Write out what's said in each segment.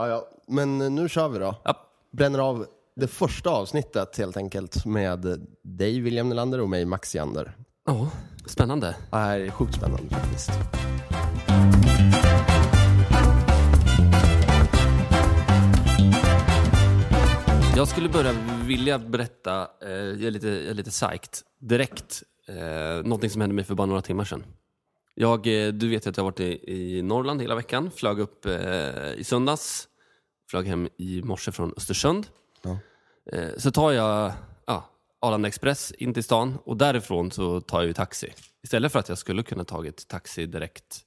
Ja, ja. Men nu kör vi då. Ja. Bränner av det första avsnittet helt enkelt med dig William Nylander och mig Max Jander. Ja, spännande. Det här är sjukt spännande faktiskt. Jag skulle börja vilja berätta, eh, jag, är lite, jag är lite psyched, direkt, eh, någonting som hände mig för bara några timmar sedan. Jag, eh, du vet ju att jag har varit i, i Norrland hela veckan, flög upp eh, i söndags, flög hem i morse från Östersund. Ja. Eh, så tar jag ja, Arlanda Express in till stan och därifrån så tar jag ju taxi. Istället för att jag skulle kunna tagit taxi direkt,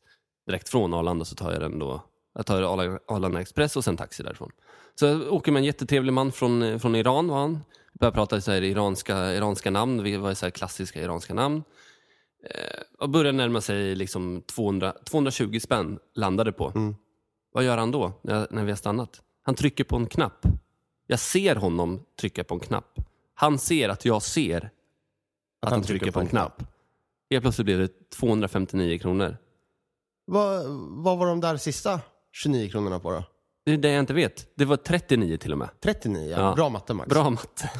direkt från Arlanda så tar jag den då jag tar Arla- Arlanda Express och sen taxi därifrån. Så jag åker med en jättetrevlig man från, från Iran var han. Börjar prata så här iranska, iranska namn, det var så här klassiska iranska namn. Eh, och börjar närma sig liksom 200, 220 spänn landade på. Vad gör han då när, när vi har stannat? Han trycker på en knapp. Jag ser honom trycka på en knapp. Han ser att jag ser att, han, trycker, på en knapp. Helt plötsligt blev det 259 kronor. Vad, vad var de där sista 29 kronorna på då? Det är det jag inte vet. Det var 39 till och med. 39, ja. Ja. Bra matte Max. Bra matte.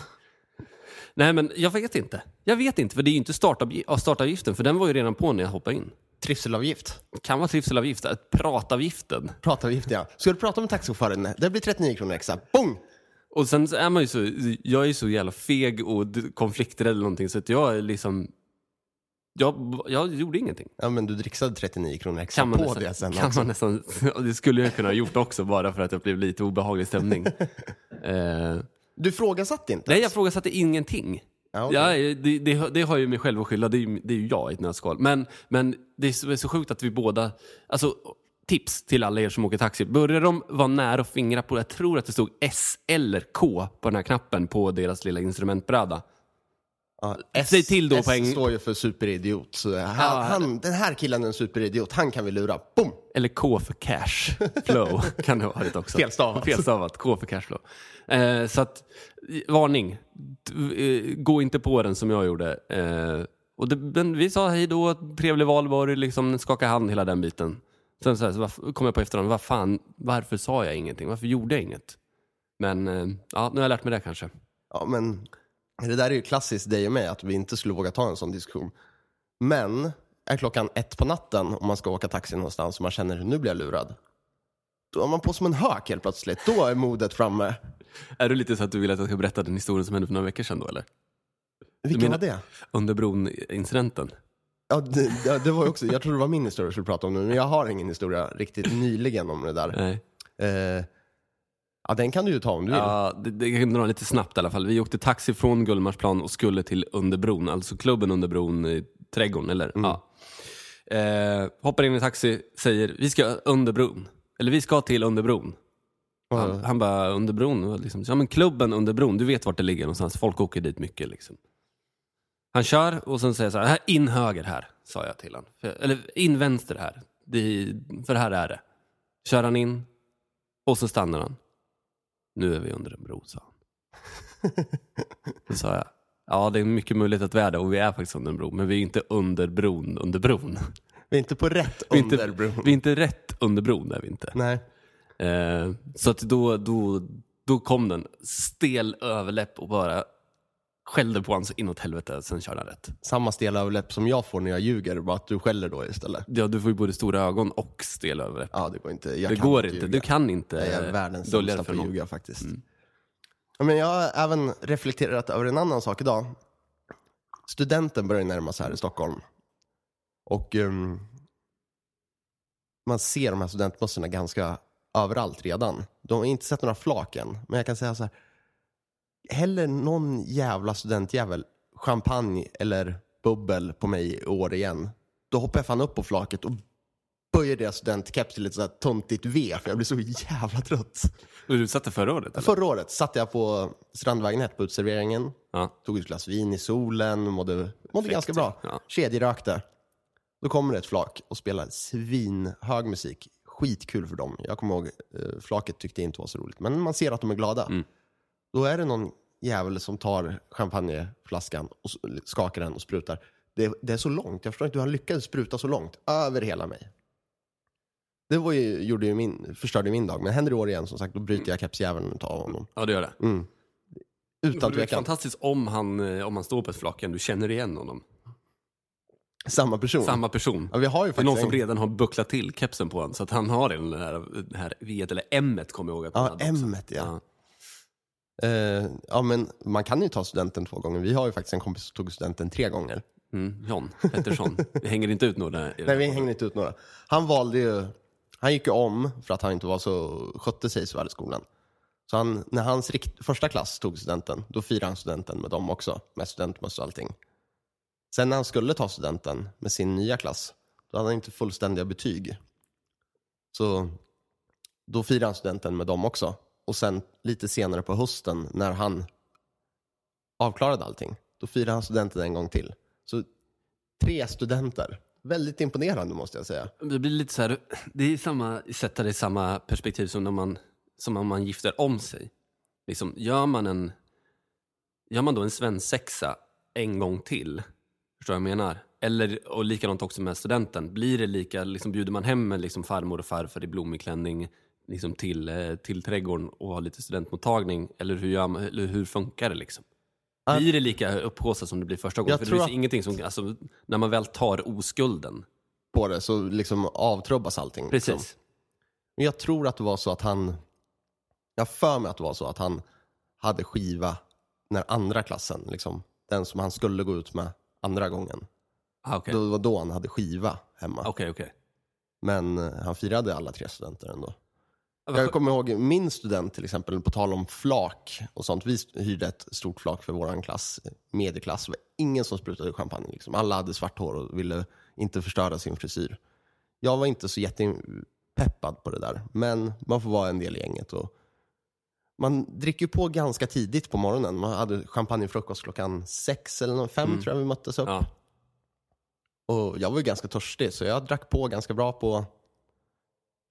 Nej, men jag vet inte. Jag vet inte, för det är ju inte startavgiften, för den var ju redan på när jag hoppade in. Trivselavgift. Kan vara trivselavgift, pratavgiften. Pratavgift ja. Ska du prata med taxichauffören? Det blir 39 kronor extra. Bong! Och sen är man ju så, jag är ju så jävla feg och konflikträdd eller någonting, så att jag är liksom, jag, jag gjorde ingenting. Ja men du dricksade 39 kronor extra Kan man, på nästan, det sen kan också. man nästan, det skulle jag kunna ha gjort också bara för att det blev lite obehaglig stämning. eh, Du frågasatte inte? nej, jag frågasatte ingenting. Ja, okay. Ja, det, det, det har ju mig själv att skylla, det är, ju- det är ju jag i ett nötskal. Men, men det är så, det är så sjukt att vi båda, alltså tips till alla er som åker taxi. Börjar de vara nära och fingra på, jag tror att det stod S eller K på den här knappen på deras lilla instrumentbräda. Ja, S, Säg till då S på eng- står ju för superidiot. Så han, Ja. han, den här killen är en superidiot, han kan vi lura. Boom! Eller K för cash flow kan det ha varit också. Felstavat. Felstavat, K för cash flow. Eh, så att, varning. Eh, Gå inte på den som jag gjorde. Eh, och det, men vi sa hej då, trevlig valborg, liksom skaka hand hela den biten. Sen så, här, så varf- kom jag på efterhand, vad fan, varför sa jag ingenting? Varför gjorde jag inget? Men eh, ja, nu har jag lärt mig det kanske. Ja, men det där är ju klassiskt dig och mig, att vi inte skulle våga ta en sån diskussion. Men är klockan ett på natten om man ska åka taxi någonstans och man känner nu blir jag lurad. Då är man på som en hök helt plötsligt. Då är modet framme. Är du lite så att du vill att jag ska berätta den historien som hände för några veckor sedan då eller? Vilken var det? Under bron-incidenten. Ja, det, det var också, jag tror det var min historia jag skulle prata om nu, men jag har ingen historia riktigt nyligen om det där. Nej. Eh, ja, den kan du ju ta om du vill. Ja, det, det kan dra lite snabbt i alla fall. Vi åkte taxi från Gullmarsplan och skulle till Underbron, alltså klubben Underbron i Trädgården, eller? Ja. Eh, hoppar in i taxi, säger vi ska Underbron. Eller vi ska till Underbron. Han, han bara, Underbron? Liksom, ja men klubben Underbron, du vet vart det ligger någonstans. Folk åker dit mycket liksom. Han kör och sen säger så här, "Här, in höger här, sa jag till honom. Eller in vänster här, det, för här är det. Kör han in och så stannar han. Nu är vi under en bro, sa han. Då sa jag, ja det är mycket möjligt att vi är det och vi är faktiskt under en bro, men vi är inte under bron under bron. Vi är inte på rätt Vi under inte, bron. vi är inte rätt under bron, är vi inte. Nej. Eh, så att då, då, då kom den, stel överläpp och bara Skällde på honom så inåt helvete, sen körde han rätt. Samma stela överläpp som jag får när jag ljuger, bara att du skäller då istället. Ja, du får ju både stora ögon och stela överläpp. Ja, det går inte. Jag Det går inte, ljuga. du kan inte Jag är världens dölja sämsta på att ljuga faktiskt. Ja, Men jag har även reflekterat över en annan sak idag. Studenten börjar närma sig här i Stockholm. Och ehm, man ser de här studentbussarna ganska överallt redan. De har inte sett några flak än. Men jag kan säga så här. Häller någon jävla studentjävel champagne eller bubbel på mig i år igen. Då hoppar jag fan upp på flaket och böjer deras studentkeps till ett sånt töntigt V. För jag blir så jävla trött. Och Du satte förra året? Eller? Förra året satt jag på Strandvägen 1 på uteserveringen. Ja. Tog ett glas vin i solen, mådde, mådde ganska bra. Ja. Kedjerökte. Då kommer det ett flak och spelar svinhög musik. Skitkul för dem. Jag kommer ihåg, eh, flaket tyckte inte var så roligt. Men man ser att de är glada. Mm. Då är det någon jävel som tar champagneflaskan och skakar den och sprutar. Det, det är så långt. Jag förstår inte hur han lyckades spruta så långt. Över hela mig. Det var ju, gjorde ju min, förstörde min dag. Men händer det i år igen, som sagt, då bryter jag kepsjäveln av honom. ja, det gör det. Mm. Utan det är tvekan. fantastiskt om han, eh, om han står på ett flak igen, du känner igen honom. Samma person. Samma person. Ja, vi har ju Det är någon faktiskt som en... redan har bucklat till kepsen på honom, så att han har den här, det här V eller M kommer jag ihåg att han Ja. M ja. Eh, ja, men man kan ju ta studenten två gånger. Vi har ju faktiskt en kompis som tog studenten tre gånger. Mm, John Pettersson. Vi hänger inte ut några. Nej, vi hänger inte ut några. Han valde ju, han gick ju om för att han inte var så, skötte sig så väl i skolan. Så han, när hans rikt, första klass tog studenten, då firade han studenten med dem också, med studentmössa och allting. Sen när han skulle ta studenten med sin nya klass, då hade han inte fullständiga betyg. Så då firade han studenten med dem också. Och sen lite senare på hösten, när han avklarade allting, då firade han studenten en gång till. Så tre studenter. Väldigt imponerande måste jag säga. Det blir lite så här, det är samma, sätta det i samma perspektiv som när man, som om man gifter om sig. Liksom, gör man en, gör man då en svensexa en gång till, förstår du vad jag menar? Eller, och likadant också med studenten, blir det lika, liksom, bjuder man hem en liksom farmor och farfar i blommig klänning liksom, till, eh, till trädgården och har lite studentmottagning, eller hur, gör man, eller hur funkar det liksom? Blir det lika upphaussat som det blir första gången? Jag För det finns att- ingenting som, alltså, när man väl tar oskulden. På det så liksom avtrubbas allting. Precis. Liksom. Men jag tror att det var så att han, jag för mig att det var så att han hade skiva när andra klassen, liksom, den som han skulle gå ut med andra gången. Ah, okej. Då var då han hade skiva hemma. Okej, okej. Men eh, han firade alla tre studenter ändå. Ja, Jag kommer ihåg min student till exempel, på tal om flak och sånt. Vi hyrde ett stort flak för vår klass, medieklass. Det var ingen som sprutade champagne. Liksom. Alla hade svart hår och ville inte förstöra sin frisyr. Jag var inte så jättepeppad på det där, men man får vara en del i gänget. Och man dricker på ganska tidigt på morgonen. Man hade champagnefrukost klockan sex eller fem tror jag vi möttes upp. Ja. Och jag var ju ganska törstig, så jag drack på ganska bra på,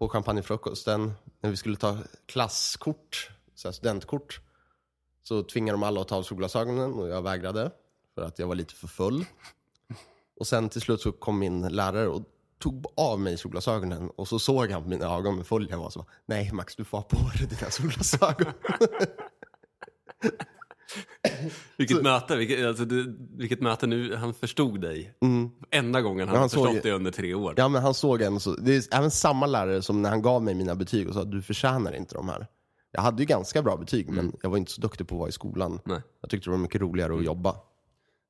på champagnefrukosten. När vi skulle ta klasskort, så här studentkort, så tvingade de alla att ta av solglasögonen och jag vägrade för att jag var lite för full. Och sen till slut så kom min lärare och tog av mig solglasögonen och så såg han på mina ögon med full jag var så Nej Max, du får ha på dig dina solglasögon. Vilket möte, vilket, alltså, du, vilket möte nu, han förstod dig. Enda gången han, Mm. han såg förstått ju- dig under tre år. Ja, men han såg en så, det är även samma lärare som när han gav mig mina betyg och sa du förtjänar inte de här. Jag hade ju ganska bra betyg, men jag var inte så duktig på att vara i skolan. Mm. Nej. Jag tyckte det var mycket roligare att jobba.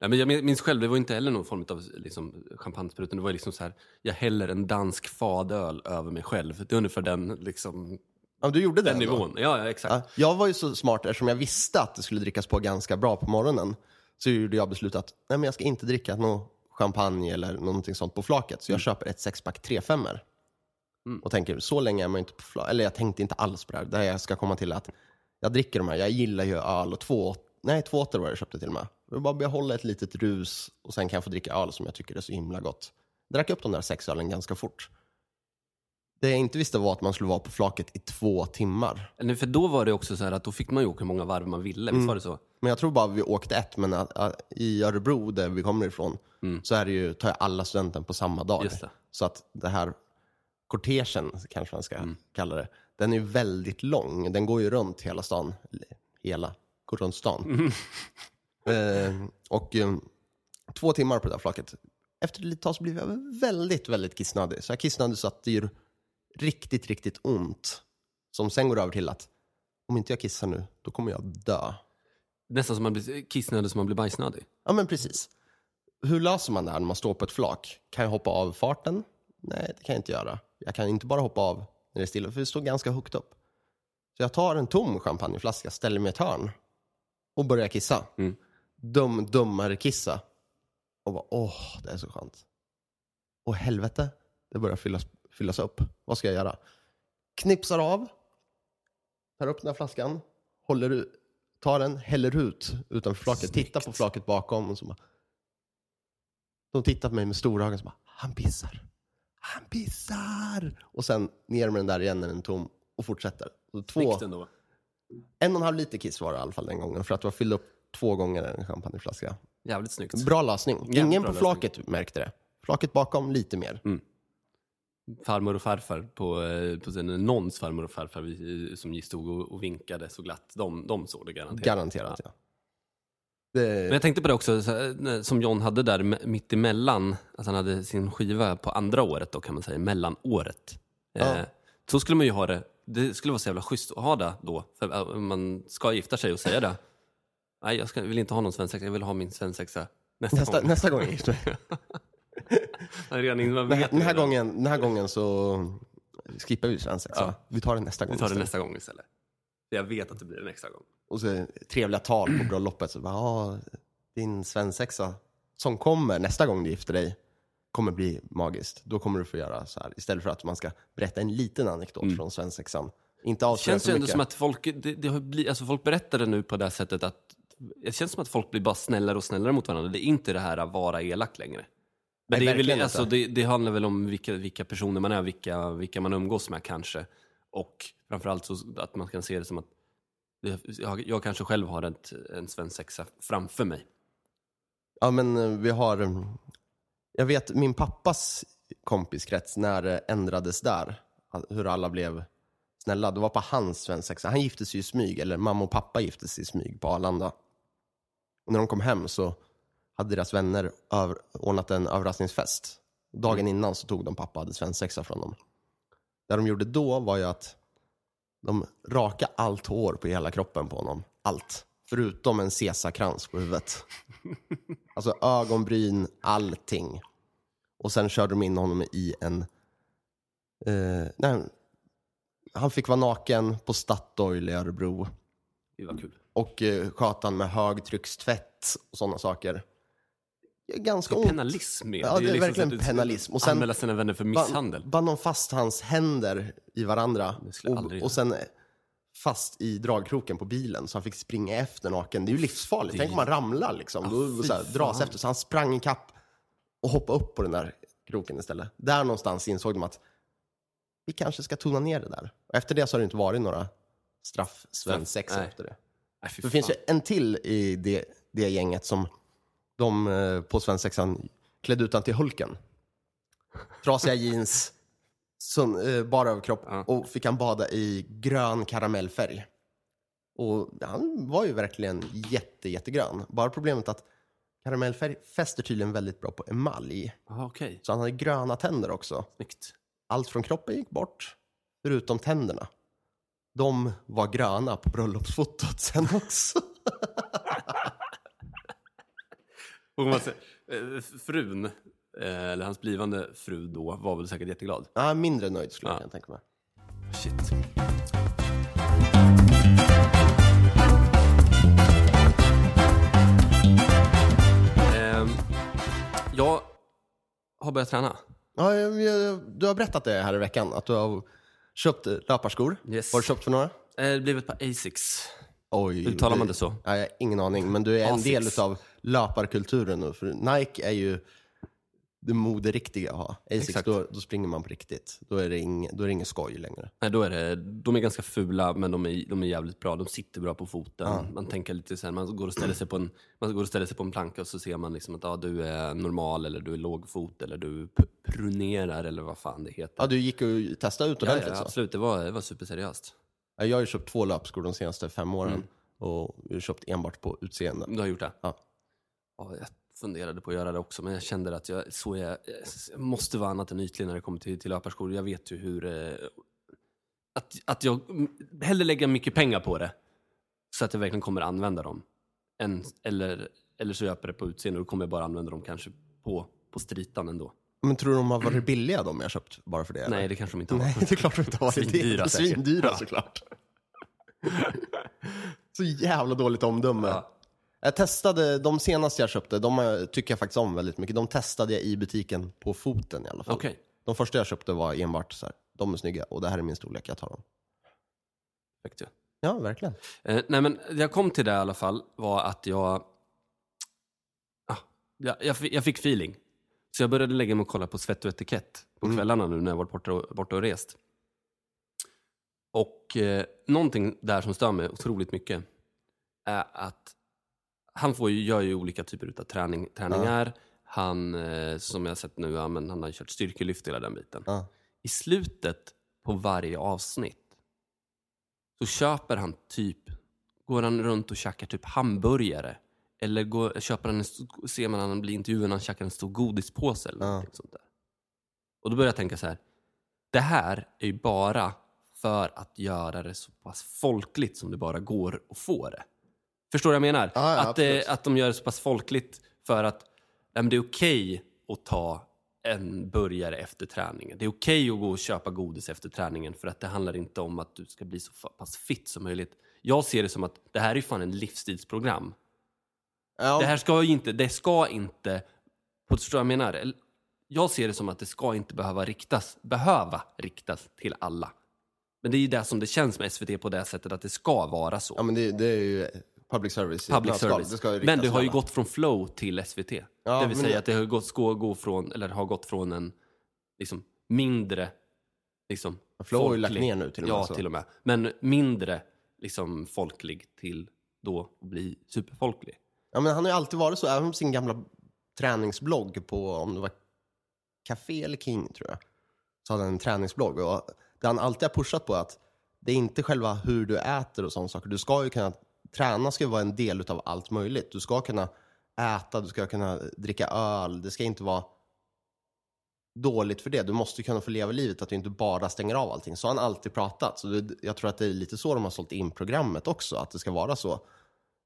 Nej, men jag min- minns själv, det var inte heller någon form av liksom, champagnesprutan. Det var liksom så här, jag häller en dansk fadöl över mig själv. Det är ungefär den, liksom, Ja, du gjorde det den ändå? nivån. Ja, ja, exakt. Ja, jag var ju så smart, eftersom jag visste att det skulle drickas på ganska bra på morgonen, så gjorde jag beslutet att nej, men jag ska inte dricka någon champagne eller någonting sånt på flaket. Så jag köper ett sexpack 35 Mm. Och tänker, så länge är man inte på flaket. Eller jag tänkte inte alls på det här. Det jag ska komma till att jag dricker de här. Jag gillar ju öl och två, nej två åttor var det jag köpte till och med. Jag vill bara behålla ett litet rus och sen kan jag få dricka öl som jag tycker är så himla gott. Drack upp de där sex ölen ganska fort. Det jag inte visste var att man skulle vara på flaket i två timmar. Nej, för då var det också så här att då fick man ju åka hur många varv man ville. Mm. Visst var det så? Men jag tror bara vi åkte ett, men att, att, i Örebro där vi kommer ifrån så är det ju, tar jag alla studenten på samma dag. Mm. Så att det här kortegen, kanske man ska Mm. kalla det, den är ju väldigt lång. Den går ju runt hela stan. Hela, går runt stan. Mm. Eh, och eh, två timmar på det där flaket. Efter ett litet tag så blev jag väldigt, väldigt kissnödig. Så jag kissnödig så att det riktigt, riktigt ont. Som sen går över till att om inte jag kissar nu, då kommer jag dö. Nästan som man blir kissnödig som man blir bajsnödig. Ja, men precis. Hur löser man det här när man står på ett flak? Kan jag hoppa av farten? Nej, det kan jag inte göra. Jag kan inte bara hoppa av när det är stilla, för det står ganska högt upp. Så jag tar en tom champagneflaska, ställer mig i ett hörn och börjar kissa. Mm. Dum, dummare kissa. Och bara, åh, det är så skönt. Och helvete, det börjar fyllas, fyllas upp. Vad ska jag göra? Knipsar av, tar upp den här flaskan, håller tar den, häller ut utanför flaket, tittar på flaket bakom och så bara... De tittar på mig med stora ögon och så bara, han pissar. Han pissar! Och sen ner med den där igen när den är tom och fortsätter. Så två, Snyggt en och en halv liter kiss var det i alla fall den gången för att var fyllt upp två gånger en champagneflaska. Jävligt snyggt. Bra lösning. Jävligt Ingen bra på lösning. flaket märkte det. Flaket bakom lite mer. Farmor och farfar på, eh, på sin, någons farmor och farfar vi- som stod och, och vinkade så glatt. De, de såg det garanterat. Garanterat ja. Men Det, jag tänkte på det också, så här, som John hade där mitt emellan, att han hade sin skiva på andra året då kan man säga, mellanåret. Ja. Eh, så skulle man ju ha det, det skulle vara så jävla schysst att ha det då, för eh, man ska gifta sig och säga det. Nej, jag ska, vill inte ha någon svensexa, jag vill ha min svensexa nästa, nästa, gång. nästa gång jag gifter mig. Den här, den, gången, den här gången så skippar vi svensexa. Ja. Vi tar det nästa gång Vi tar det istället. nästa gång istället. För Jag vet att det blir en extra gång. Och så trevliga tal på bröllopet. Så bara, ah, din svensexa som kommer nästa gång du gifter dig kommer bli magiskt. Då kommer du få göra så här. Istället för att man ska berätta en liten anekdot från svensexan. Inte Det känns ju ändå som att folk, det, det har blivit, alltså folk berättar det nu på det sättet att det känns som att folk blir bara snällare och snällare mot varandra. Det är inte det här att vara elak längre. Men det, väl, alltså, det, det handlar väl om vilka, vilka personer man är, vilka, vilka man umgås med kanske. Och framförallt så att man kan se det som att jag, jag kanske själv har ett, en svensexa framför mig. Ja, men eh, vi har... mm, Jag vet min pappas kompiskrets, när det ändrades där, hur alla blev snälla. Det var på hans svensexa. Han gifte sig i smyg, eller mamma och pappa gifte sig i smyg på Arlanda. Och när de kom hem så hade deras vänner över, ordnat en överraskningsfest. Dagen innan så tog de pappa hade svensexa från dem. Det de gjorde då var ju att de rakade allt hår på hela kroppen på honom. Allt. Förutom en caesarkrans på huvudet. Alltså ögonbryn, allting. Och sen körde de in honom i en... Eh, nej, han fick vara naken på Statoil i Örebro. Det var kul. Och eh, sköt han med högtryckstvätt och sådana saker. Ganska ont. penalism. Ja, det är liksom verkligen du- penalism. Och sen- Anmäla sina vänner för misshandel. Band, de fast hans händer i varandra och, och sen fast i dragkroken på bilen så han fick springa efter naken. Det är ju livsfarligt. Det Tänk om man ramlar liksom. Då fy så här, dras efter. Så han sprang i kapp och hoppade upp på den där kroken istället. Där någonstans insåg de att vi kanske ska tona ner det där. Och efter det så har det inte varit några straff-svensexor Nej. efter det. Nej, Det finns ju en till i det, det gänget som de eh, på svensexan klädde ut han till Hulken. Trasiga jeans, sun, eh, bara överkropp Ja. och fick han bada i grön karamellfärg. Och han var ju verkligen jätte, jättegrön. Bara problemet att karamellfärg fäster tydligen väldigt bra på emalj. Jaha, okej. Så han hade gröna tänder också. Snyggt. Allt från kroppen gick bort, förutom tänderna. De var gröna på bröllopsfotot sen också. Och man eh, frun, eh, eller hans blivande fru då, var väl säkert jätteglad. Ja, mindre nöjd skulle jag Ja. kunna tänka mig. Shit. Ehm, jag har börjat träna. Ja, jag, jag, du har berättat det här i veckan, att du har köpt eh, löparskor. Yes. Vad har du köpt för några? Eh, Det blev ett par Asics. Oj, Uttalar man det så? Ja, jag har ingen aning, men du är en Asics. del av löparkulturen nu. För Nike är ju det moderiktiga att ha. Asics, Exakt. då, då springer man på riktigt. Då är det inget, då är det ingen skoj längre. Nej, då är det, de är ganska fula, men de är, de är jävligt bra. De sitter bra på foten. Man tänker lite så här, man går och ställer sig på en, man går och ställer sig på en planka och så ser man liksom att ja, du är normal, eller du är lågfot, eller du prunerar, eller vad fan det heter. Ja, du gick och testade ut Ja, ordentligt ja, så. absolut. Det var, det var superseriöst. Ja, Jag har ju köpt två löpskor de senaste fem åren. Mm. Och vi har köpt enbart på utseende. Du har gjort det? Ja. Ja, jag funderade på att göra det också, men jag kände att jag, så jag, jag måste vara annat än ytlig när det kommer till, till löparskor. Jag vet ju hur... Eh, att, att jag hellre lägga mycket pengar på det, så att jag verkligen kommer använda dem. Än, eller, eller så köper jag det på utseende och då kommer jag bara använda dem kanske på, på stritan ändå. Men tror du de har varit billiga de jag köpt bara för det? eller? Nej, det kanske de inte har. Nej, det är klart de inte har varit Svindyra. Svindyra Ja. såklart. Så jävla dåligt omdöme. Ja. Jag testade, de senaste jag köpte, de tycker jag faktiskt om väldigt mycket. De testade jag i butiken på foten i alla fall. Okej, De första jag köpte var enbart så här, de är snygga och det här är min storlek, jag tar dem. perfekt. Ja, verkligen. Eh, nej, men jag kom till det i alla fall var att jag... Ah, jag, jag, jag fick feeling. Så jag började lägga mig och kolla på svett och etikett på Mm. kvällarna nu när jag varit borta och, borta och rest. Och eh, någonting där som stör mig otroligt mycket är att han får ju, gör ju olika typer av träning, träningar. Han, eh, som jag sett nu, ja, men han har kört styrkelyft hela den biten. Ja. I slutet på varje avsnitt så köper han typ, går han runt och käkar typ hamburgare. Eller går, köper han, en, ser man han blir intervjuad när han käkar en stor godispåse eller Ja. någonting sånt där. Och då börjar jag tänka så här, det här är ju bara för att göra det så pass folkligt som det bara går att få det. Förstår du vad jag menar? Ja, ja, att, absolut. att de gör det så pass folkligt för att nej, men det är okej att ta en burgare efter träningen. Det är okej att gå och köpa godis efter träningen för att det handlar inte om att du ska bli så fa- pass fit som möjligt. Jag ser det som att det här är ju fan en livsstilsprogram. Ja, Det här ska ju inte, det ska inte, på förstår jag menar? Jag ser det som att det ska inte behöva riktas, behöva riktas till alla. Men det är ju det som det känns med SVT på det sättet att det ska vara så. ja men det, det är ju public service. Public service. Det ska ju Men det har ju alla. gått från flow till SVT. det vill säga det- att det har gått, ska gå från, eller har gått från en liksom, mindre liksom, Flow har ju lagt ner nu till och med, Ja, så. till och med. Men mindre liksom, folklig till då att bli superfolklig. Ja, men han har ju alltid varit så, även på sin gamla träningsblogg på, om det var Café eller King tror jag, så hade han en träningsblogg. Och det han alltid har pushat på är att det är inte själva hur du äter och sådana saker. Du ska ju kunna, träna ska ju vara en del av allt möjligt. Du ska kunna äta, du ska kunna dricka öl, det ska inte vara dåligt för det. Du måste kunna få leva livet, att du inte bara stänger av allting. Så har han alltid pratat. Så det, jag tror att det är lite så de har sålt in programmet också, att det ska vara så.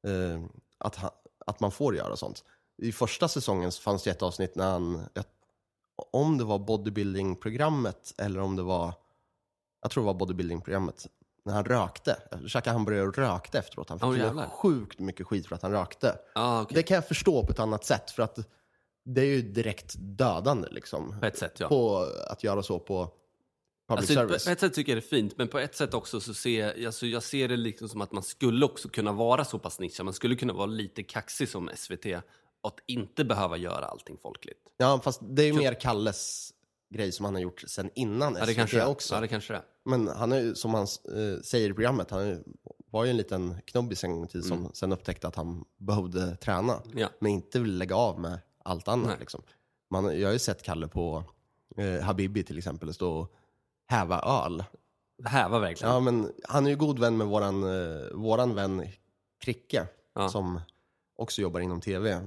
Eh, att, han, att man får göra sånt. I första säsongen så fanns det ett avsnitt när han, om det var bodybuilding-programmet eller om det var, jag tror det var bodybuilding-programmet, när han rökte. Käkade hamburgare och rökte efteråt. Han fick oh, sjukt mycket skit för att han rökte. Ah, okay. Det kan jag förstå på ett annat sätt, för att det är ju direkt dödande liksom. På ett sätt, ja. På att göra så på public Alltså, service. på ett sätt tycker jag det är fint, men på ett sätt också så ser alltså, jag ser det liksom som att man skulle också kunna vara så pass nischad. Man skulle kunna vara lite kaxig som SVT att inte behöva göra allting folkligt. Ja, fast det är ju mer Kalles grej som han har gjort sen innan Ja, det SVT kanske det är. också. Ja, det kanske det. Men han är som han eh, säger i programmet, han var ju en liten knubbis en gång i tiden som sen upptäckte att han behövde träna. Mm. Ja. Men inte ville lägga av med allt annat. Liksom. Man, jag har ju sett Kalle på eh, Habibi till exempel stå och häva öl. Var verkligen... Ja, men han är ju god vän med våran, eh, våran vän Kricke, Ja. som också jobbar inom tv.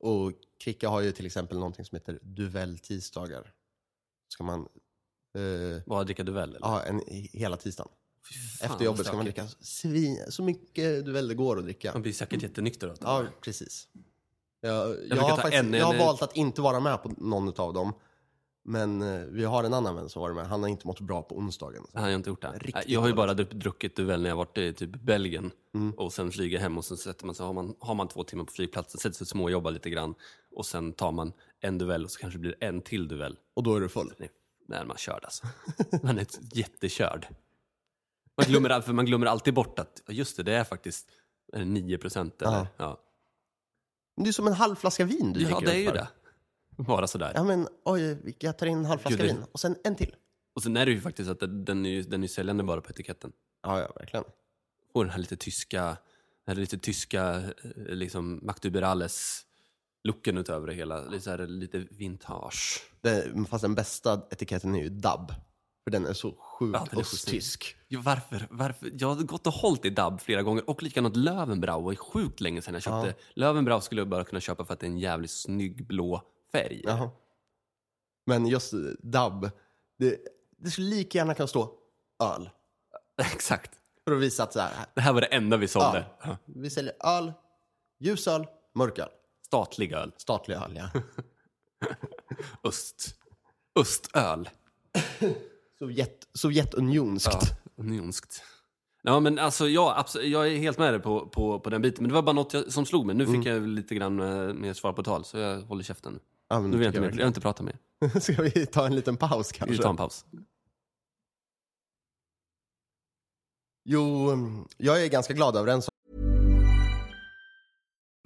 Och Kricke har ju till exempel någonting som heter Duell tisdagar. Ska man, eh, Vad dricker du väl? Eller? ja, en, hela tisdagen. Fy fan, Efter jobbet ska man stökigt. dricka svin, så mycket Duell det går att dricka. Man blir säkert jättenykter av det. Ja, precis. Jag, jag, brukar har, ta faktiskt, en jag har valt att inte vara med på någon av dem. Men eh, vi har en annan vän som var med. Han har inte mått bra på onsdagen. Jag har inte gjort det. Riktigt jag har ju bara druck- druckit duell när jag varit i typ Belgien Mm. och sen flyger hem och sen sätter man sig, har man, har man två timmar på flygplatsen, sätter sig och småjobbar lite grann och sen tar man en duell och så kanske det blir en till duell. Och då är du full. Nej, när man körd alltså. Man är jättekörd. Man glömmer, för man glömmer alltid bort att, just det, det är faktiskt är det 9 procent eller? Ja. Ja, Men det är som en halv flaska vin du ja det är ju det. Bara sådär. Ja men oj, jag tar in en halv flaska Gud, det- vin och sen en till. Och sen är det ju faktiskt att den är ju den är ju säljande bara på etiketten. Ja, ja verkligen. Och den här lite tyska, den här lite tyska, eh, liksom, Mactuberales looken utöver det hela. Lite, så här, lite vintage. Det, fast den bästa etiketten är ju DAB. För den är så sjukt Ja, den är så snygg. östtysk. Ja, varför, varför? Jag har gått och hållit i dubb flera gånger och likadant Löwenbrau. Det är sjukt länge sedan jag köpte. Löwenbrau skulle jag bara kunna köpa för att det är en jävligt snygg blå färg. Jaha. Men just eh, dubb, det, det skulle lika gärna kunna stå öl. Exakt. För att visa att så här, Det här var det enda vi sålde. ja, vi säljer öl, ljusöl, mörköl. Statlig öl. Statlig öl, ja. Öst. Östöl. Sovjet, Sovjetunionskt. Ja, unionskt. Ja, men alltså, ja, absolut, jag är helt med dig på, på, på den biten. Men det var bara något jag, som slog mig. Nu fick jag lite grann eh, mer svar på tal, så jag håller käften. Ja, men Nu vill jag tycker inte, mer, jag vill inte prata mer. Ska vi ta en liten paus kanske? Vi tar en paus. Jo, mm, jag är ganska glad över en sak.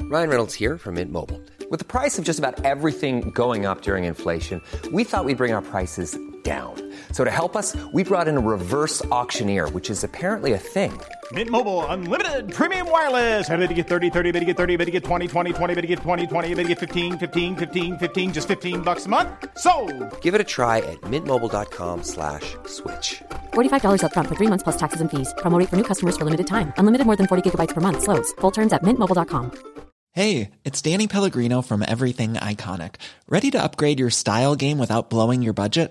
Ryan Reynolds here from Mint Mobile. With the price of just about everything going up during inflation, we thought we'd bring our prices down. So to help us, we brought in a reverse auctioneer, which is apparently a thing. Mint Mobile unlimited premium wireless. Ready to get 30, 30, bit to get 30, bit to get 20, 20, 20, bit to get 20, 20, bit to get 15, 15, 15, 15 just 15 bucks a month. So, Give it a try at mintmobile.com slash switch. $45 upfront for three months plus taxes and fees. Promo rate for new customers for limited time. Unlimited more than 40 gigabytes per month. Slows. Full terms at mintmobile.com. Hey, it's Danny Pellegrino from Everything Iconic. Ready to upgrade your style game without blowing your budget?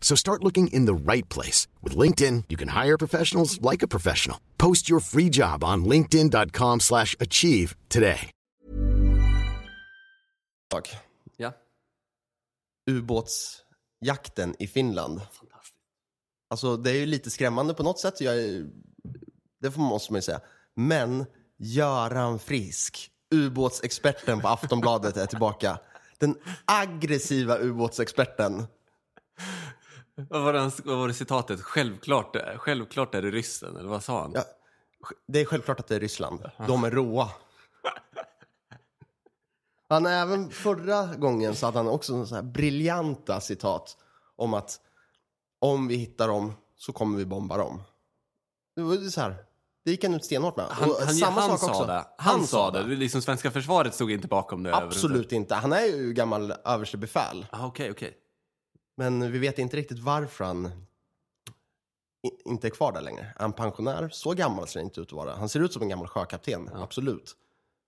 So start looking in the right place. With LinkedIn, you can hire professionals like a professional. Post your free job on linkedin.com slash achieve today. Ja. Ubåtsjakten i Finland. Alltså det är ju lite skrämmande på något sätt. Jag är, det får- måste man ju säga. Men Göran Frisk, ubåtsexperten på Aftonbladet är tillbaka. Den aggressiva ubåtsexperten. Vad var, det, hans- vad var det citatet? Självklart, självklart är det ryssen, eller vad sa han? Ja, det är självklart att det är Ryssland. De är råa. Han även förra gången så hade han också så här briljanta citat om att om vi hittar dem så kommer vi bomba dem. Det var så här. Det gick han ut stenhårt med. Han, han, samma han sak sa också. det. Han, sa det. Liksom svenska försvaret stod inte bakom det. Absolut inte. Han är ju gammal överstebefäl. Ah, Okej, okej. Men vi vet inte riktigt varför han inte är kvar där längre. Är han pensionär? Så gammal ser det inte ut att vara. Han ser ut som en gammal sjökapten, absolut.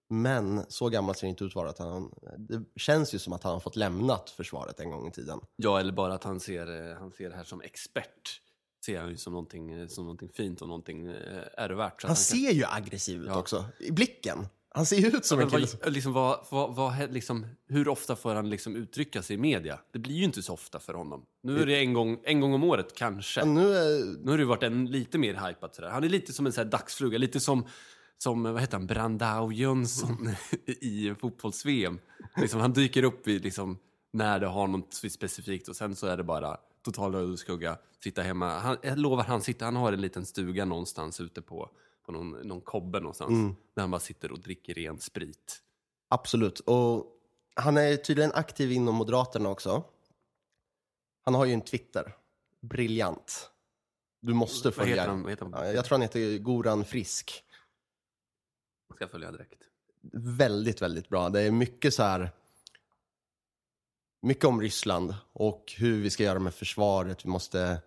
Men så gammal ser det inte ut att vara. Att han, det känns ju som att han har fått lämnat försvaret en gång i tiden. Ja, eller bara att han ser, eh, han ser det här som expert. Ser han ju som någonting, eh, som någonting fint och någonting eh, ärovärt. Så att Han kan- ser ju aggressiv ut Ja. också, i blicken. Han ser ju ut som en kille. vad, liksom, vad, vad, vad, liksom, hur ofta får han liksom uttrycka sig i media? Det blir ju inte så ofta för honom. Nu är det en gång, en gång om året kanske. Ja, Nu är, Nu har det varit en lite mer hypat sådär. Han är lite som en här dagsfluga, lite som, som vad heter han, Brandao Jönsson i fotbolls-VM. Liksom, han dyker upp i, liksom, när det har något specifikt och sen så är det bara total röd skugga, sitta hemma. Han, jag lovar, han, sitter, han har en liten stuga någonstans ute på, på någon, någon kobbe någonstans. Där han bara sitter och dricker ren sprit. Absolut. Och han är tydligen aktiv inom Moderaterna också. Han har ju en Twitter. Briljant. Du måste Vad följa. heter han? Vad heter han? Ja, Jag tror han heter Goran Frisk. Jag ska följa direkt. Väldigt, väldigt bra. Det är mycket så här... Mycket om Ryssland och hur vi ska göra med försvaret. Vi måste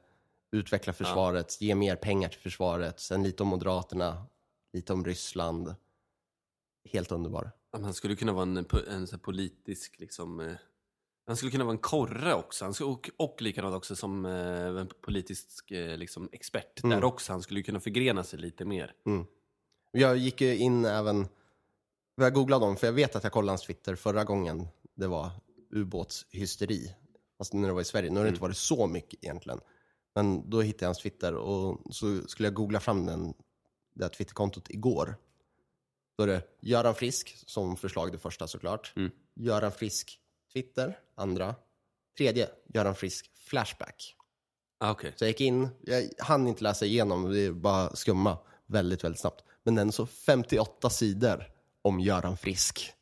utveckla försvaret, ge mer pengar till försvaret. Sen lite om Moderaterna, lite om Ryssland. Helt underbar. Ja, Han skulle kunna vara en, en så politisk, liksom, eh, han skulle kunna vara en korre också. Han skulle, och, och likadant också som eh, en politisk eh, liksom, expert där också. Han skulle kunna förgrena sig lite mer. Jag gick ju in även, jag googlade dem för jag vet att jag kollade hans Twitter förra gången det var ubåtshysteri. Fast när det var i Sverige. Nu har det inte varit så mycket egentligen. Men då hittade jag hans Twitter och så skulle jag googla fram den, det här Twitterkontot igår. Då är det Göran Frisk som förslag det första såklart. Göran Frisk Twitter, andra. Tredje, Göran Frisk Flashback. Ah, Okej. Så jag gick in, jag hann inte läsa igenom, det är bara skumma väldigt, väldigt snabbt. Men den så 58 sidor om Göran Frisk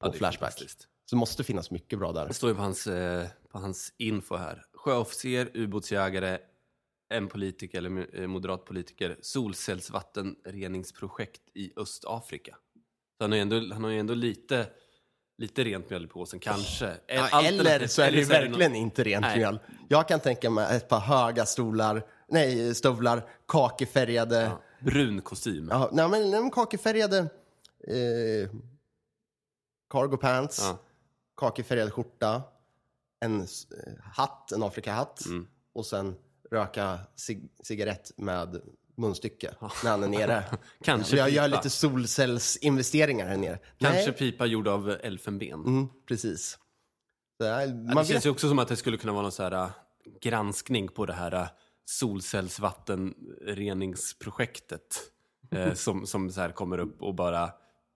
på Ja, Flashback. Så det måste finnas mycket bra där. Det står ju på hans, eh, på hans info här. Sjöofficer, ubåtsjägare, en politiker eller eh, moderat politiker, solcellsvattenreningsprojekt i Östafrika. Så han har ju ändå, han har ändå lite, lite rent mjöl i påsen, kanske. Ja, eller så är det ju verkligen nå- inte rent Nej. mjöl. Jag kan tänka mig ett par höga stolar, nej, stövlar, kakefärgade, Ja, brun kostym. ja. nej, men, nej, men kakefärgade eh, cargo pants, Ja. kakefärgad skjorta, en eh, hatt, en Afrikahatt Mm. och sen röka cig cigarett med munstycke när han är nere. Kanske jag gör pipa. lite solcellsinvesteringar här nere. Kanske Nej. pipa gjord av elfenben. Mm, precis. Så, ja, Ja, man det känns ju också som att det skulle kunna vara någon så här äh, granskning på det här äh, solcellsvattenreningsprojektet eh, som, som så här kommer upp och bara,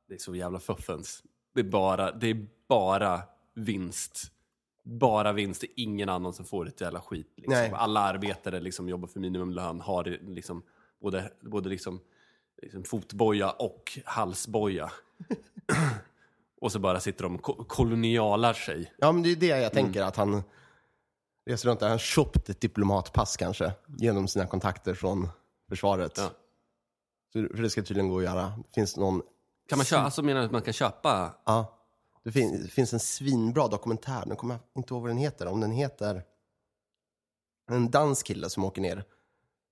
det är så jävla fuffens. Det är bara, det är bara vinst. Bara vinst, det är ingen annan som får ett jävla skit. Liksom. Alla arbetare liksom jobbar för minimumlön, har liksom både, både liksom, liksom fotboja och halsboja. och så bara sitter de och ko- kolonialar sig. Ja, men det är det Mm. jag tänker, att han reser runt där. Han köpt ett diplomatpass kanske, genom sina kontakter från försvaret. Ja. Så, för det ska tydligen gå att göra. Finns någon, Kan man köpa, alltså menar du att man kan köpa? ja, det, fin, finns en svinbra dokumentär, nu kommer jag inte ihåg vad den heter, om den heter en dansk kille som åker ner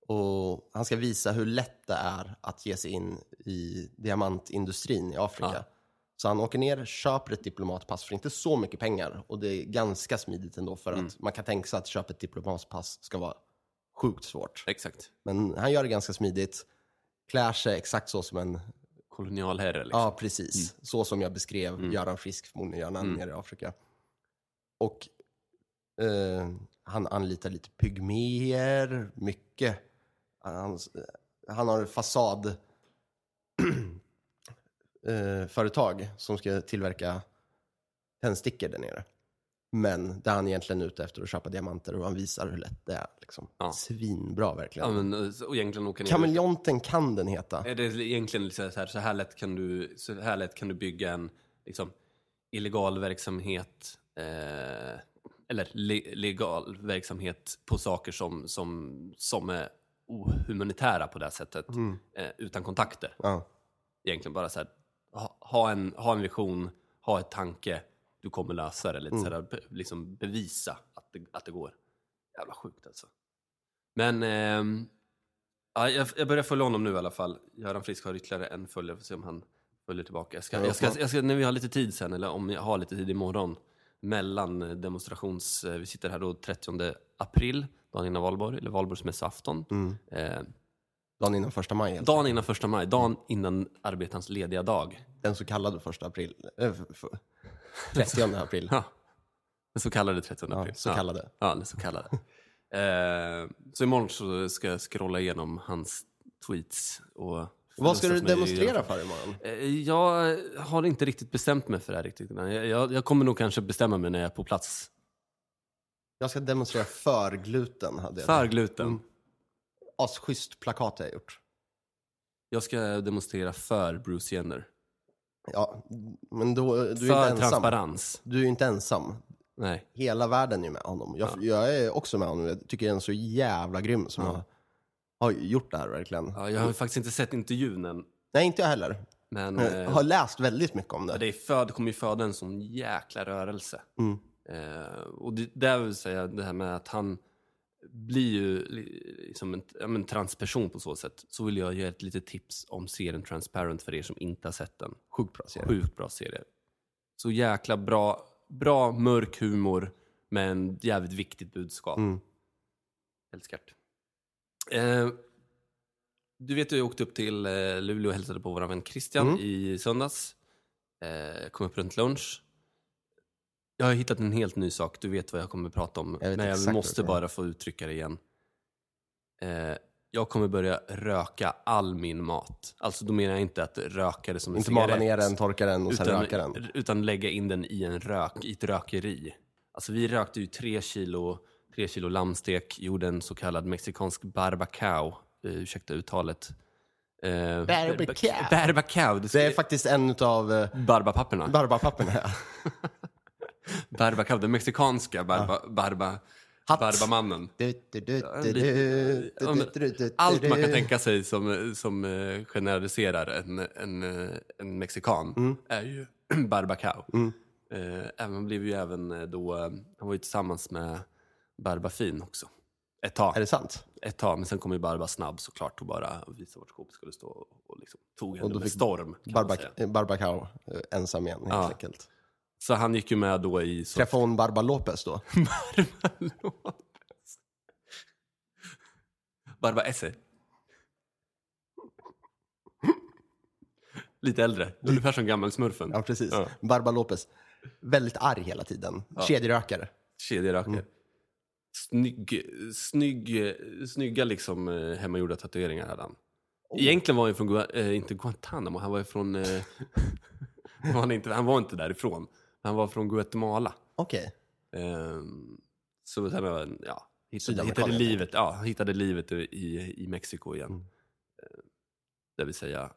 och han ska visa hur lätt det är att ge sig in i diamantindustrin i Afrika. Ja. Så han åker ner, köper ett diplomatpass för inte så mycket pengar och det är ganska smidigt ändå för Mm. att man kan tänka sig att köpa ett diplomatpass ska vara sjukt svårt. Exakt. Men han gör det ganska smidigt, klär sig exakt så som en Kolonialherre liksom. Ja, precis. Så som jag beskrev Göran Frisk förmodligen gör när han är nere i Afrika. Och eh, han anlitar lite pygméer, mycket. Han, han har fasad eh, företag som ska tillverka tändstickor där nere. Men där han egentligen är ute efter att köpa diamanter och han visar hur lätt det är. Liksom. Ja. Svinbra verkligen. Ja, men, eh, och egentligen åka ner. Kameleonten kan den heta. Är det egentligen lite så här, så här lätt kan du, så här lätt kan du bygga en liksom, illegal verksamhet eh, eller le, legal verksamhet på saker som, som, som är ohumanitära på det här sättet eh, utan kontakter. Ja. Egentligen bara så här, ha, ha, en, ha en vision, ha ett tanke, du kommer lösa det. Lite så här, be, liksom bevisa att det, att det går. Jävla sjukt alltså. Men ja, jag, jag börjar följa honom nu i alla fall. Göran Frisk har ytterligare en följare, får se om han följer tillbaka. Jag ska, Ja, jag ska, jag ska, när vi har lite tid sen, eller om jag har lite tid imorgon, mellan eh, demonstrations... eh, Vi sitter här då 30 april, dagen innan valborg, eller valborgsmässoafton. Eh, Dagen innan första maj. helt dagen innan första maj, dagen innan arbetarens lediga dag. Den så kallade första april. Äh, f- 30 april. Ja, den så kallade 30 Ja, april. så kallade. Ja, den så kallade. eh, så imorgon så ska jag scrolla igenom hans tweets. Och Vad ska du demonstrera för imorgon? Eh, Jag har inte riktigt bestämt mig för det här riktigt. Jag, jag, jag kommer nog kanske bestämma mig när jag är på plats. Jag ska demonstrera för gluten. Hade jag För gluten. Mm. Asschysst plakat jag gjort. Jag ska demonstrera för Bruce Jenner. Ja, men då, du är för inte ensam. transparens. Du är ju inte ensam. Nej. Hela världen är med honom. Jag, jag är också med honom. Jag tycker den är så jävla grym som har, har gjort det här verkligen. Ja, jag har faktiskt inte sett intervjun än. Nej, inte jag heller. Men Jag eh, har läst väldigt mycket om det. det, är föd, kommer ju föda en sån jäkla rörelse. Mm. Eh, och det, där vill säga det här med att han blir ju li- liksom en, ja, men transperson på så sätt. Så vill jag ge ett litet tips om serien Transparent för er som inte har sett den. Sjukt bra serie. Sjukt bra serie. Så jäkla bra, bra mörk humor med en jävligt viktigt budskap. Mm. Älskar. Eh, du vet, jag åkte upp till eh, Luleå och hälsade på vår vän Christian Mm. i söndags. Eh, kom upp runt lunch. Jag har hittat en helt ny sak. Du vet vad jag kommer att prata om. Jag Men jag måste bara få uttrycka det igen. Eh, jag kommer börja röka all min mat. Alltså då menar jag inte att röka det som en Inte mala cigarett. ner den, torka den och sen utan, röka den. utan lägga in den i en rök, i ett rökeri. Alltså vi rökte ju tre kilo, tre kilo lammstek, gjorde en så kallad mexikansk barbacao, eh, ursäkta uttalet. Eh, Barbacao. Barbacao. Det, Det är faktiskt en av uh, Barbapapperna. barbapapperna. ja. Barbacao, den mexikanska barba, barba, barbamannen. Allt man kan tänka sig som, som eh, generaliserar en, en, eh, en mexikan Mm. är ju Barbacao. Eh, Även, blev ju även då, han var ju tillsammans med Barbafin också. Ett tag. Är det sant? Ett tag, men sen kom ju Barba snabb såklart och bara visade vart skåpet skulle stå och, liksom tog henne med storm. Barbac- Barbacao ensam igen, helt Ja. enkelt. Så han gick ju med då i... Så... Träffade hon Barba Lopez då? Barba Lopez. Esse. Lite äldre, ungefär som gammelsmurfen. Ja, precis. Ja. Barba Lopez. Väldigt arg hela tiden. Kedjerökare. Kedjerökare. Mm. Snygg, snygg, snygga liksom eh, hemmagjorda tatueringar hade han. Oh. Egentligen var han ju från, Gua- eh, inte Guantanamo, han var ju från, var han, inte, han var inte därifrån. Han var från Guatemala. Okej. Ehm, så sen, han, ja, hittade, hittade, livet, ja, hittade livet i, i Mexiko igen. Mm. Eh, det vill säga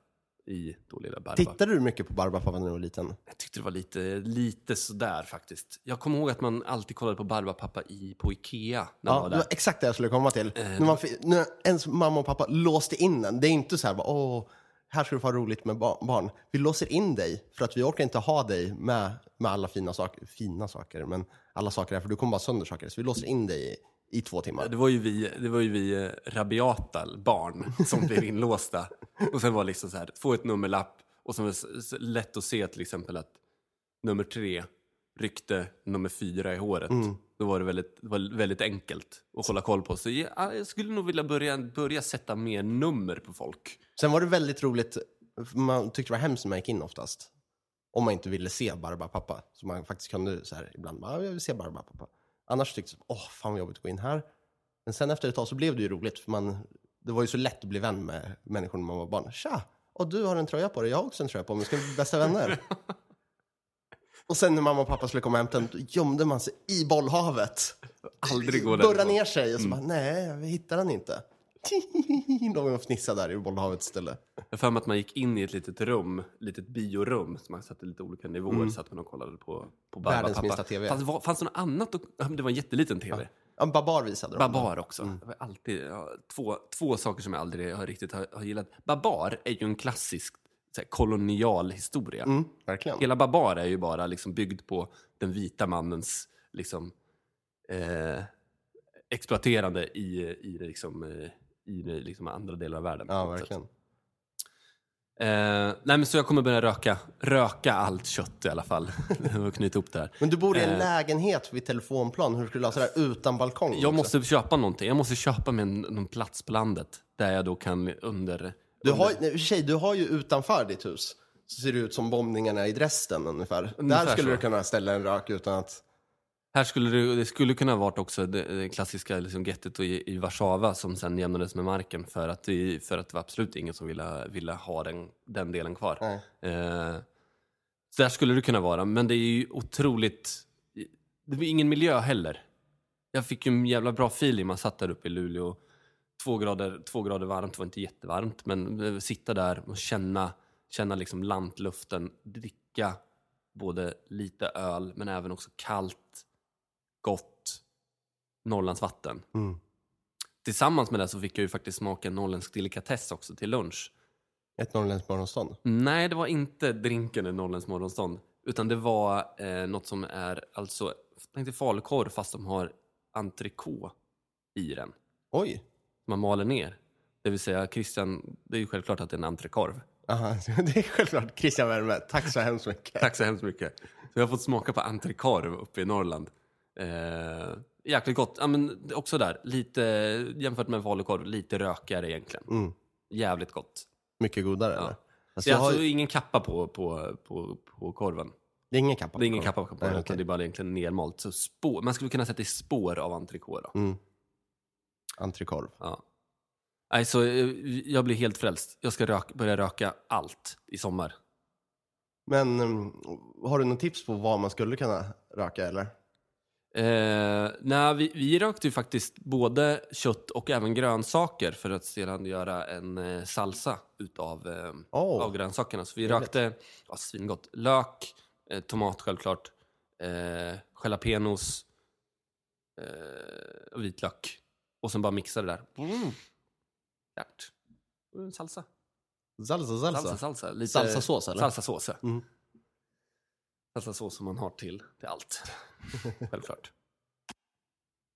i då lilla Barba. Tittade du mycket på Barbapapa när du var liten? Jag tyckte det var lite, lite sådär faktiskt. Jag kommer ihåg att man alltid kollade på Barbapapa i, på Ikea när Ja, var det var exakt det jag skulle komma till. Eh, när, man, fi- när ens mamma och pappa låste in den. Det är inte så här, bara, åh, här ska du få ha roligt med ba- barn. Vi låser in dig för att vi orkar inte ha dig med, med alla fina saker. Fina saker, men alla saker här, för du kommer bara sönder saker. Så vi låser in dig i, i två timmar. Det var ju vi, det var ju vi eh, rabiata barn som blev inlåsta. Och sen var det liksom så här, få ett nummerlapp och så var det lätt att se till exempel att nummer tre ryckte nummer fyra i håret. Då var det väldigt, var väldigt enkelt att hålla koll på. Så ja, jag skulle nog vilja börja, börja sätta mer nummer på folk. Sen var det väldigt roligt, man tyckte det var hemskt när man gick in oftast. Om man inte ville se Barbapapa. Så man faktiskt kunde så här ibland, bara, "Ja, jag vill se Barbapapa. Annars tyckte jag, åh fan vad jobbigt att gå in här. Men sen efter ett tag så blev det ju roligt, för man, det var ju så lätt att bli vän med människor när man var barn. Tja, och du har en tröja på dig, jag har också en tröja på mig, ska vi bli bästa vänner? och sen när mamma och pappa skulle komma den, då gömde man sig i bollhavet. Aldrig gå Burra ner sig och så bara, nej, vi hittar den inte. Låg och fnissade där i bollhavets ställe. Jag för mig att man gick in i ett litet rum, litet biorum, så man satte lite olika nivåer så att man och kollade på, på Världens Barbapapa. minsta TV. Fanns, var, fanns det något annat? ja, Det var en jätteliten tv. Ja, Babar visade de. Babar också. Det var alltid, ja, två, två saker som jag aldrig har riktigt har, har gillat. Babar är ju en klassisk här, kolonial historia. Mm, verkligen. Hela Babar är ju bara liksom byggd på den vita mannens liksom, eh, exploaterande i, i, liksom, eh, i liksom, andra delar av världen. Ja, verkligen. Eh, nej men så jag kommer börja röka, röka allt kött i alla fall. och knyta ihop det här. Men du bor i en Eh. lägenhet vid telefonplan. Hur skulle du lösa det här utan balkong? Jag också? måste köpa någonting. Jag måste köpa mig en, någon plats på landet där jag då kan under... Du har, nej, sig, du har ju utanför ditt hus, så ser det ut som bombningarna i Dresden ungefär. Ungefär Där skulle så. du kunna ställa en rök utan att... Här skulle det, det skulle kunna varit också det, klassiska liksom gettot i, i Warszawa som sen jämnades med marken för att, det, för att det var absolut ingen som ville, ville ha den, den delen kvar. Eh, så där skulle det kunna vara, men det är ju otroligt... Det var ingen miljö heller. Jag fick ju en jävla bra feeling. Man satt där uppe i Luleå. Två grader, två grader varmt, var inte jättevarmt, men eh, sitta där och känna, känna liksom lantluften, dricka både lite öl men även också kallt, gott Norrlandsvatten. Mm. Tillsammans med det så fick jag ju faktiskt smaka en norrländsk delikatess också till lunch. Ett norrländskt morgonstånd. Nej, det var inte drinken i Norrlands morgonstånd. Utan det var eh, något som är alltså, tänk dig falukorv fast de har entrecote i den. Oj! Man maler ner. Det vill säga, Christian, det är ju självklart att det är en entrekorv. Aha, det är självklart Christian Värme. Tack så hemskt mycket. Tack så hemskt mycket. Så jag har fått smaka på entrekorv uppe i Norrland. Eh, jäkligt gott. Ja, men också där, lite, jämfört med falukorv, lite rökigare egentligen. Mm. Jävligt gott. Mycket godare Ja. eller? Alltså, Det är jag har, alltså ingen kappa på, på, på, på korven. Det är ingen kappa Det är ingen kappa på Nej, den, okej. utan det är bara egentligen nermalt. Så spår, man skulle kunna sätta i spår av entrecote. Mm. Entrekorv. Ja. Nej, så eh, jag blir helt frälst. Jag ska röka, börja röka allt i sommar. Men mm, har du någon tips på vad man skulle kunna röka eller? Eh, nej, vi, vi rökte ju faktiskt både kött och även grönsaker för att sedan göra en eh, salsa utav eh, Åh. av grönsakerna. Så vi Trevligt. rökte ja, svingott. Lök, eh, tomat självklart, eh, jalapenos, och vitlök. Och sen bara mixa det där. Mm. Salsa. Salsa, salsa. Salsa, salsa. Lite, Salsasås, eller? Salsasås, ja. Mm. Salsasås som man har till, till allt. Självklart.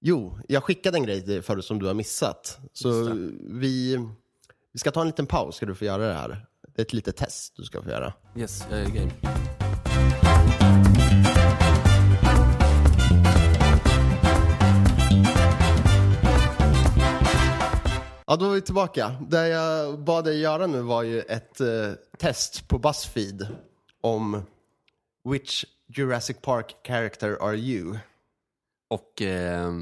Jo, jag skickade en grej till förut som du har missat. Så vi, vi ska ta en liten paus, ska du få göra det här. Det är ett litet test du ska få göra. Yes, jag är game. Ja, då är vi tillbaka. Det jag bad dig göra nu var ju ett eh, test på Buzzfeed om Which Jurassic Park character are you? Och eh,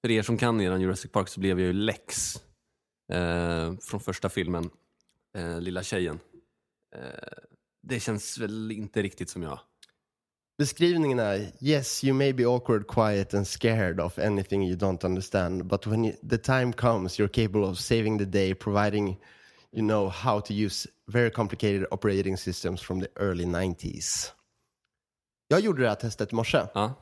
för er som kan eran Jurassic Park så blev jag ju Lex eh, från första filmen, eh, Lilla tjejen. Eh, det känns väl inte riktigt som jag. Beskrivningen är Yes, you may be awkward, quiet and scared of anything you don't understand, but when you, the time comes you're capable of saving the day, providing you know how to use very complicated operating systems from the early 90s. Jag gjorde det här testet i morse. Ja,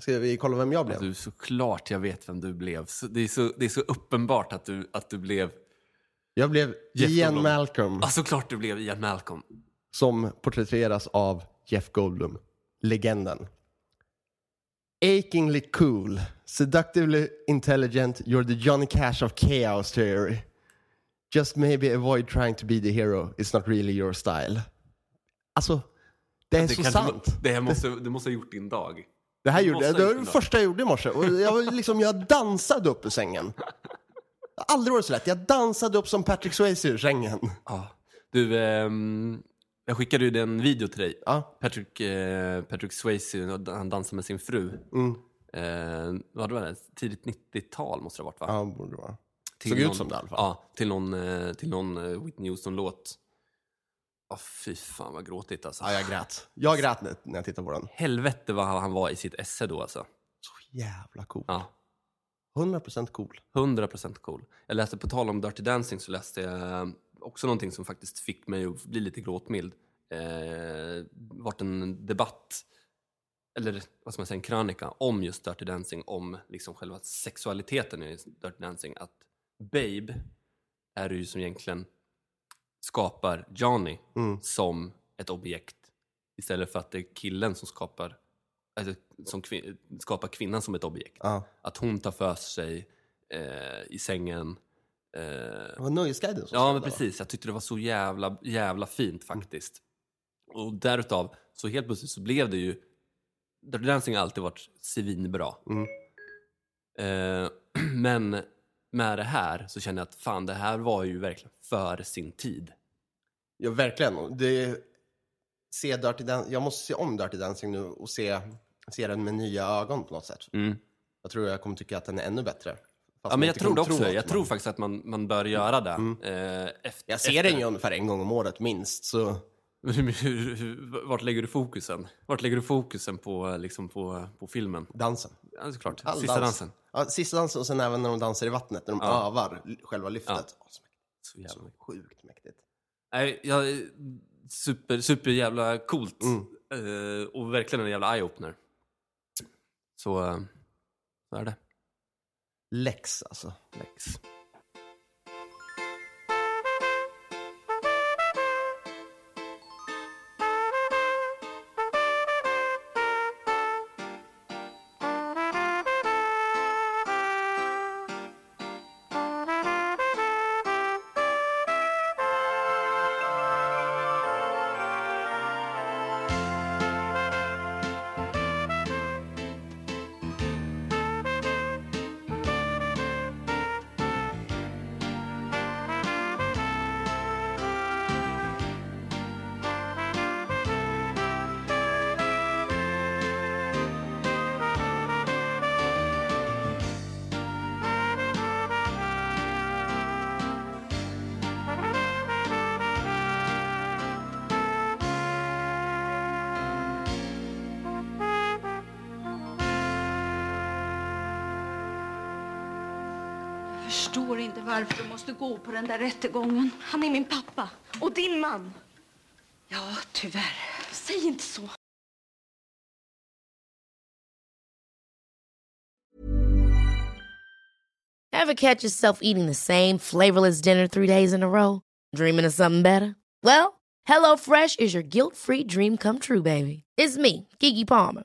Ska vi kolla vem jag blev? du, såklart jag vet vem du blev. Det, är så, det är så uppenbart att du, att du blev... Jag blev Jeff Ian Goldblum. Malcolm. Ja, såklart du blev Ian Malcolm. som porträtteras av Jeff Goldblum, legenden. Achingly cool, seductively intelligent, you're the Johnny Cash of chaos theory. Just maybe avoid trying to be the hero, it's not really your style. Alltså, det är Det, så sant. det, här måste, det måste ha gjort din dag. Det här gjorde det var det första jag gjorde i morse. Och jag, liksom, jag dansade upp ur sängen. Aldrig varit så lätt. Jag dansade upp som Patrick Swayze ur sängen. Ja. Du, ehm, jag skickade ju en video till dig. Ja. Patrick, eh, Patrick Swayze, han dansar med sin fru. Mm. Eh, vad var det? Tidigt 90-tal måste det ha varit va? Ja, borde det vara. Till såg ut någon, som det i alla fall. Ja, till någon, eh, till någon eh, Whitney Houston-låt. Ja, fy fan vad gråtigt alltså. Ja, jag grät. Jag grät när- när jag tittade på den. Helvete vad han var i sitt esse då alltså. Så jävla cool. Ja, 100% cool. 100% cool. Jag läste, på tal om Dirty Dancing, så läste jag också någonting som faktiskt fick mig att bli lite gråtmild. Eh, vart en debatt, eller vad ska man säga, en krönika om just Dirty Dancing, om liksom själva sexualiteten i Dirty Dancing. Att Babe är det ju som egentligen skapar Johnny Mm. som ett objekt istället för att det är killen som skapar, alltså, som kvin- skapar kvinnan som ett objekt. Ja. Att hon tar för sig eh, i sängen. Eh, Det var Nöjesguiden som ja, men precis. Jag tyckte det var så jävla, jävla fint faktiskt. Och därutav, så helt plötsligt så blev det ju... Dirty Dancing har alltid varit svinbra. Mm. Eh, men med det här så känner jag att fan, det här var ju verkligen före sin tid. Ja, verkligen. Det, se Dirty Dan- jag måste se om Dirty Dancing nu och se, se den med nya ögon på något sätt. Mm. Jag tror jag kommer tycka att den är ännu bättre. Ja, man men jag tror det också. tro jag att tror man- faktiskt att man, man bör göra det. Eh, efter, Jag ser efter. den ju ungefär en gång om året minst, så Vart lägger du fokusen? Vart lägger du fokusen på, liksom på, på filmen? dansen. Ja, såklart. All Sista dans. dansen. Ja, sista dansen och sen även när de dansar i vattnet, när de Ja. övar själva lyftet. Ja. Så jävla sjukt mäktigt. Nej, jag, super, super jävla coolt. Mm. Eh, och verkligen en jävla eye-opener. Så, eh, så är det. Lex alltså. Lex. Förstår inte varför du måste gå på den där rättegången. Han är min pappa. Och din man. Ja, tyvärr. Säg inte så. Ever catch yourself eating the same flavorless dinner three days in a row? Dreaming of something better? Well, HelloFresh is your guilt-free dream come true, baby. It's me, Kiki Palmer.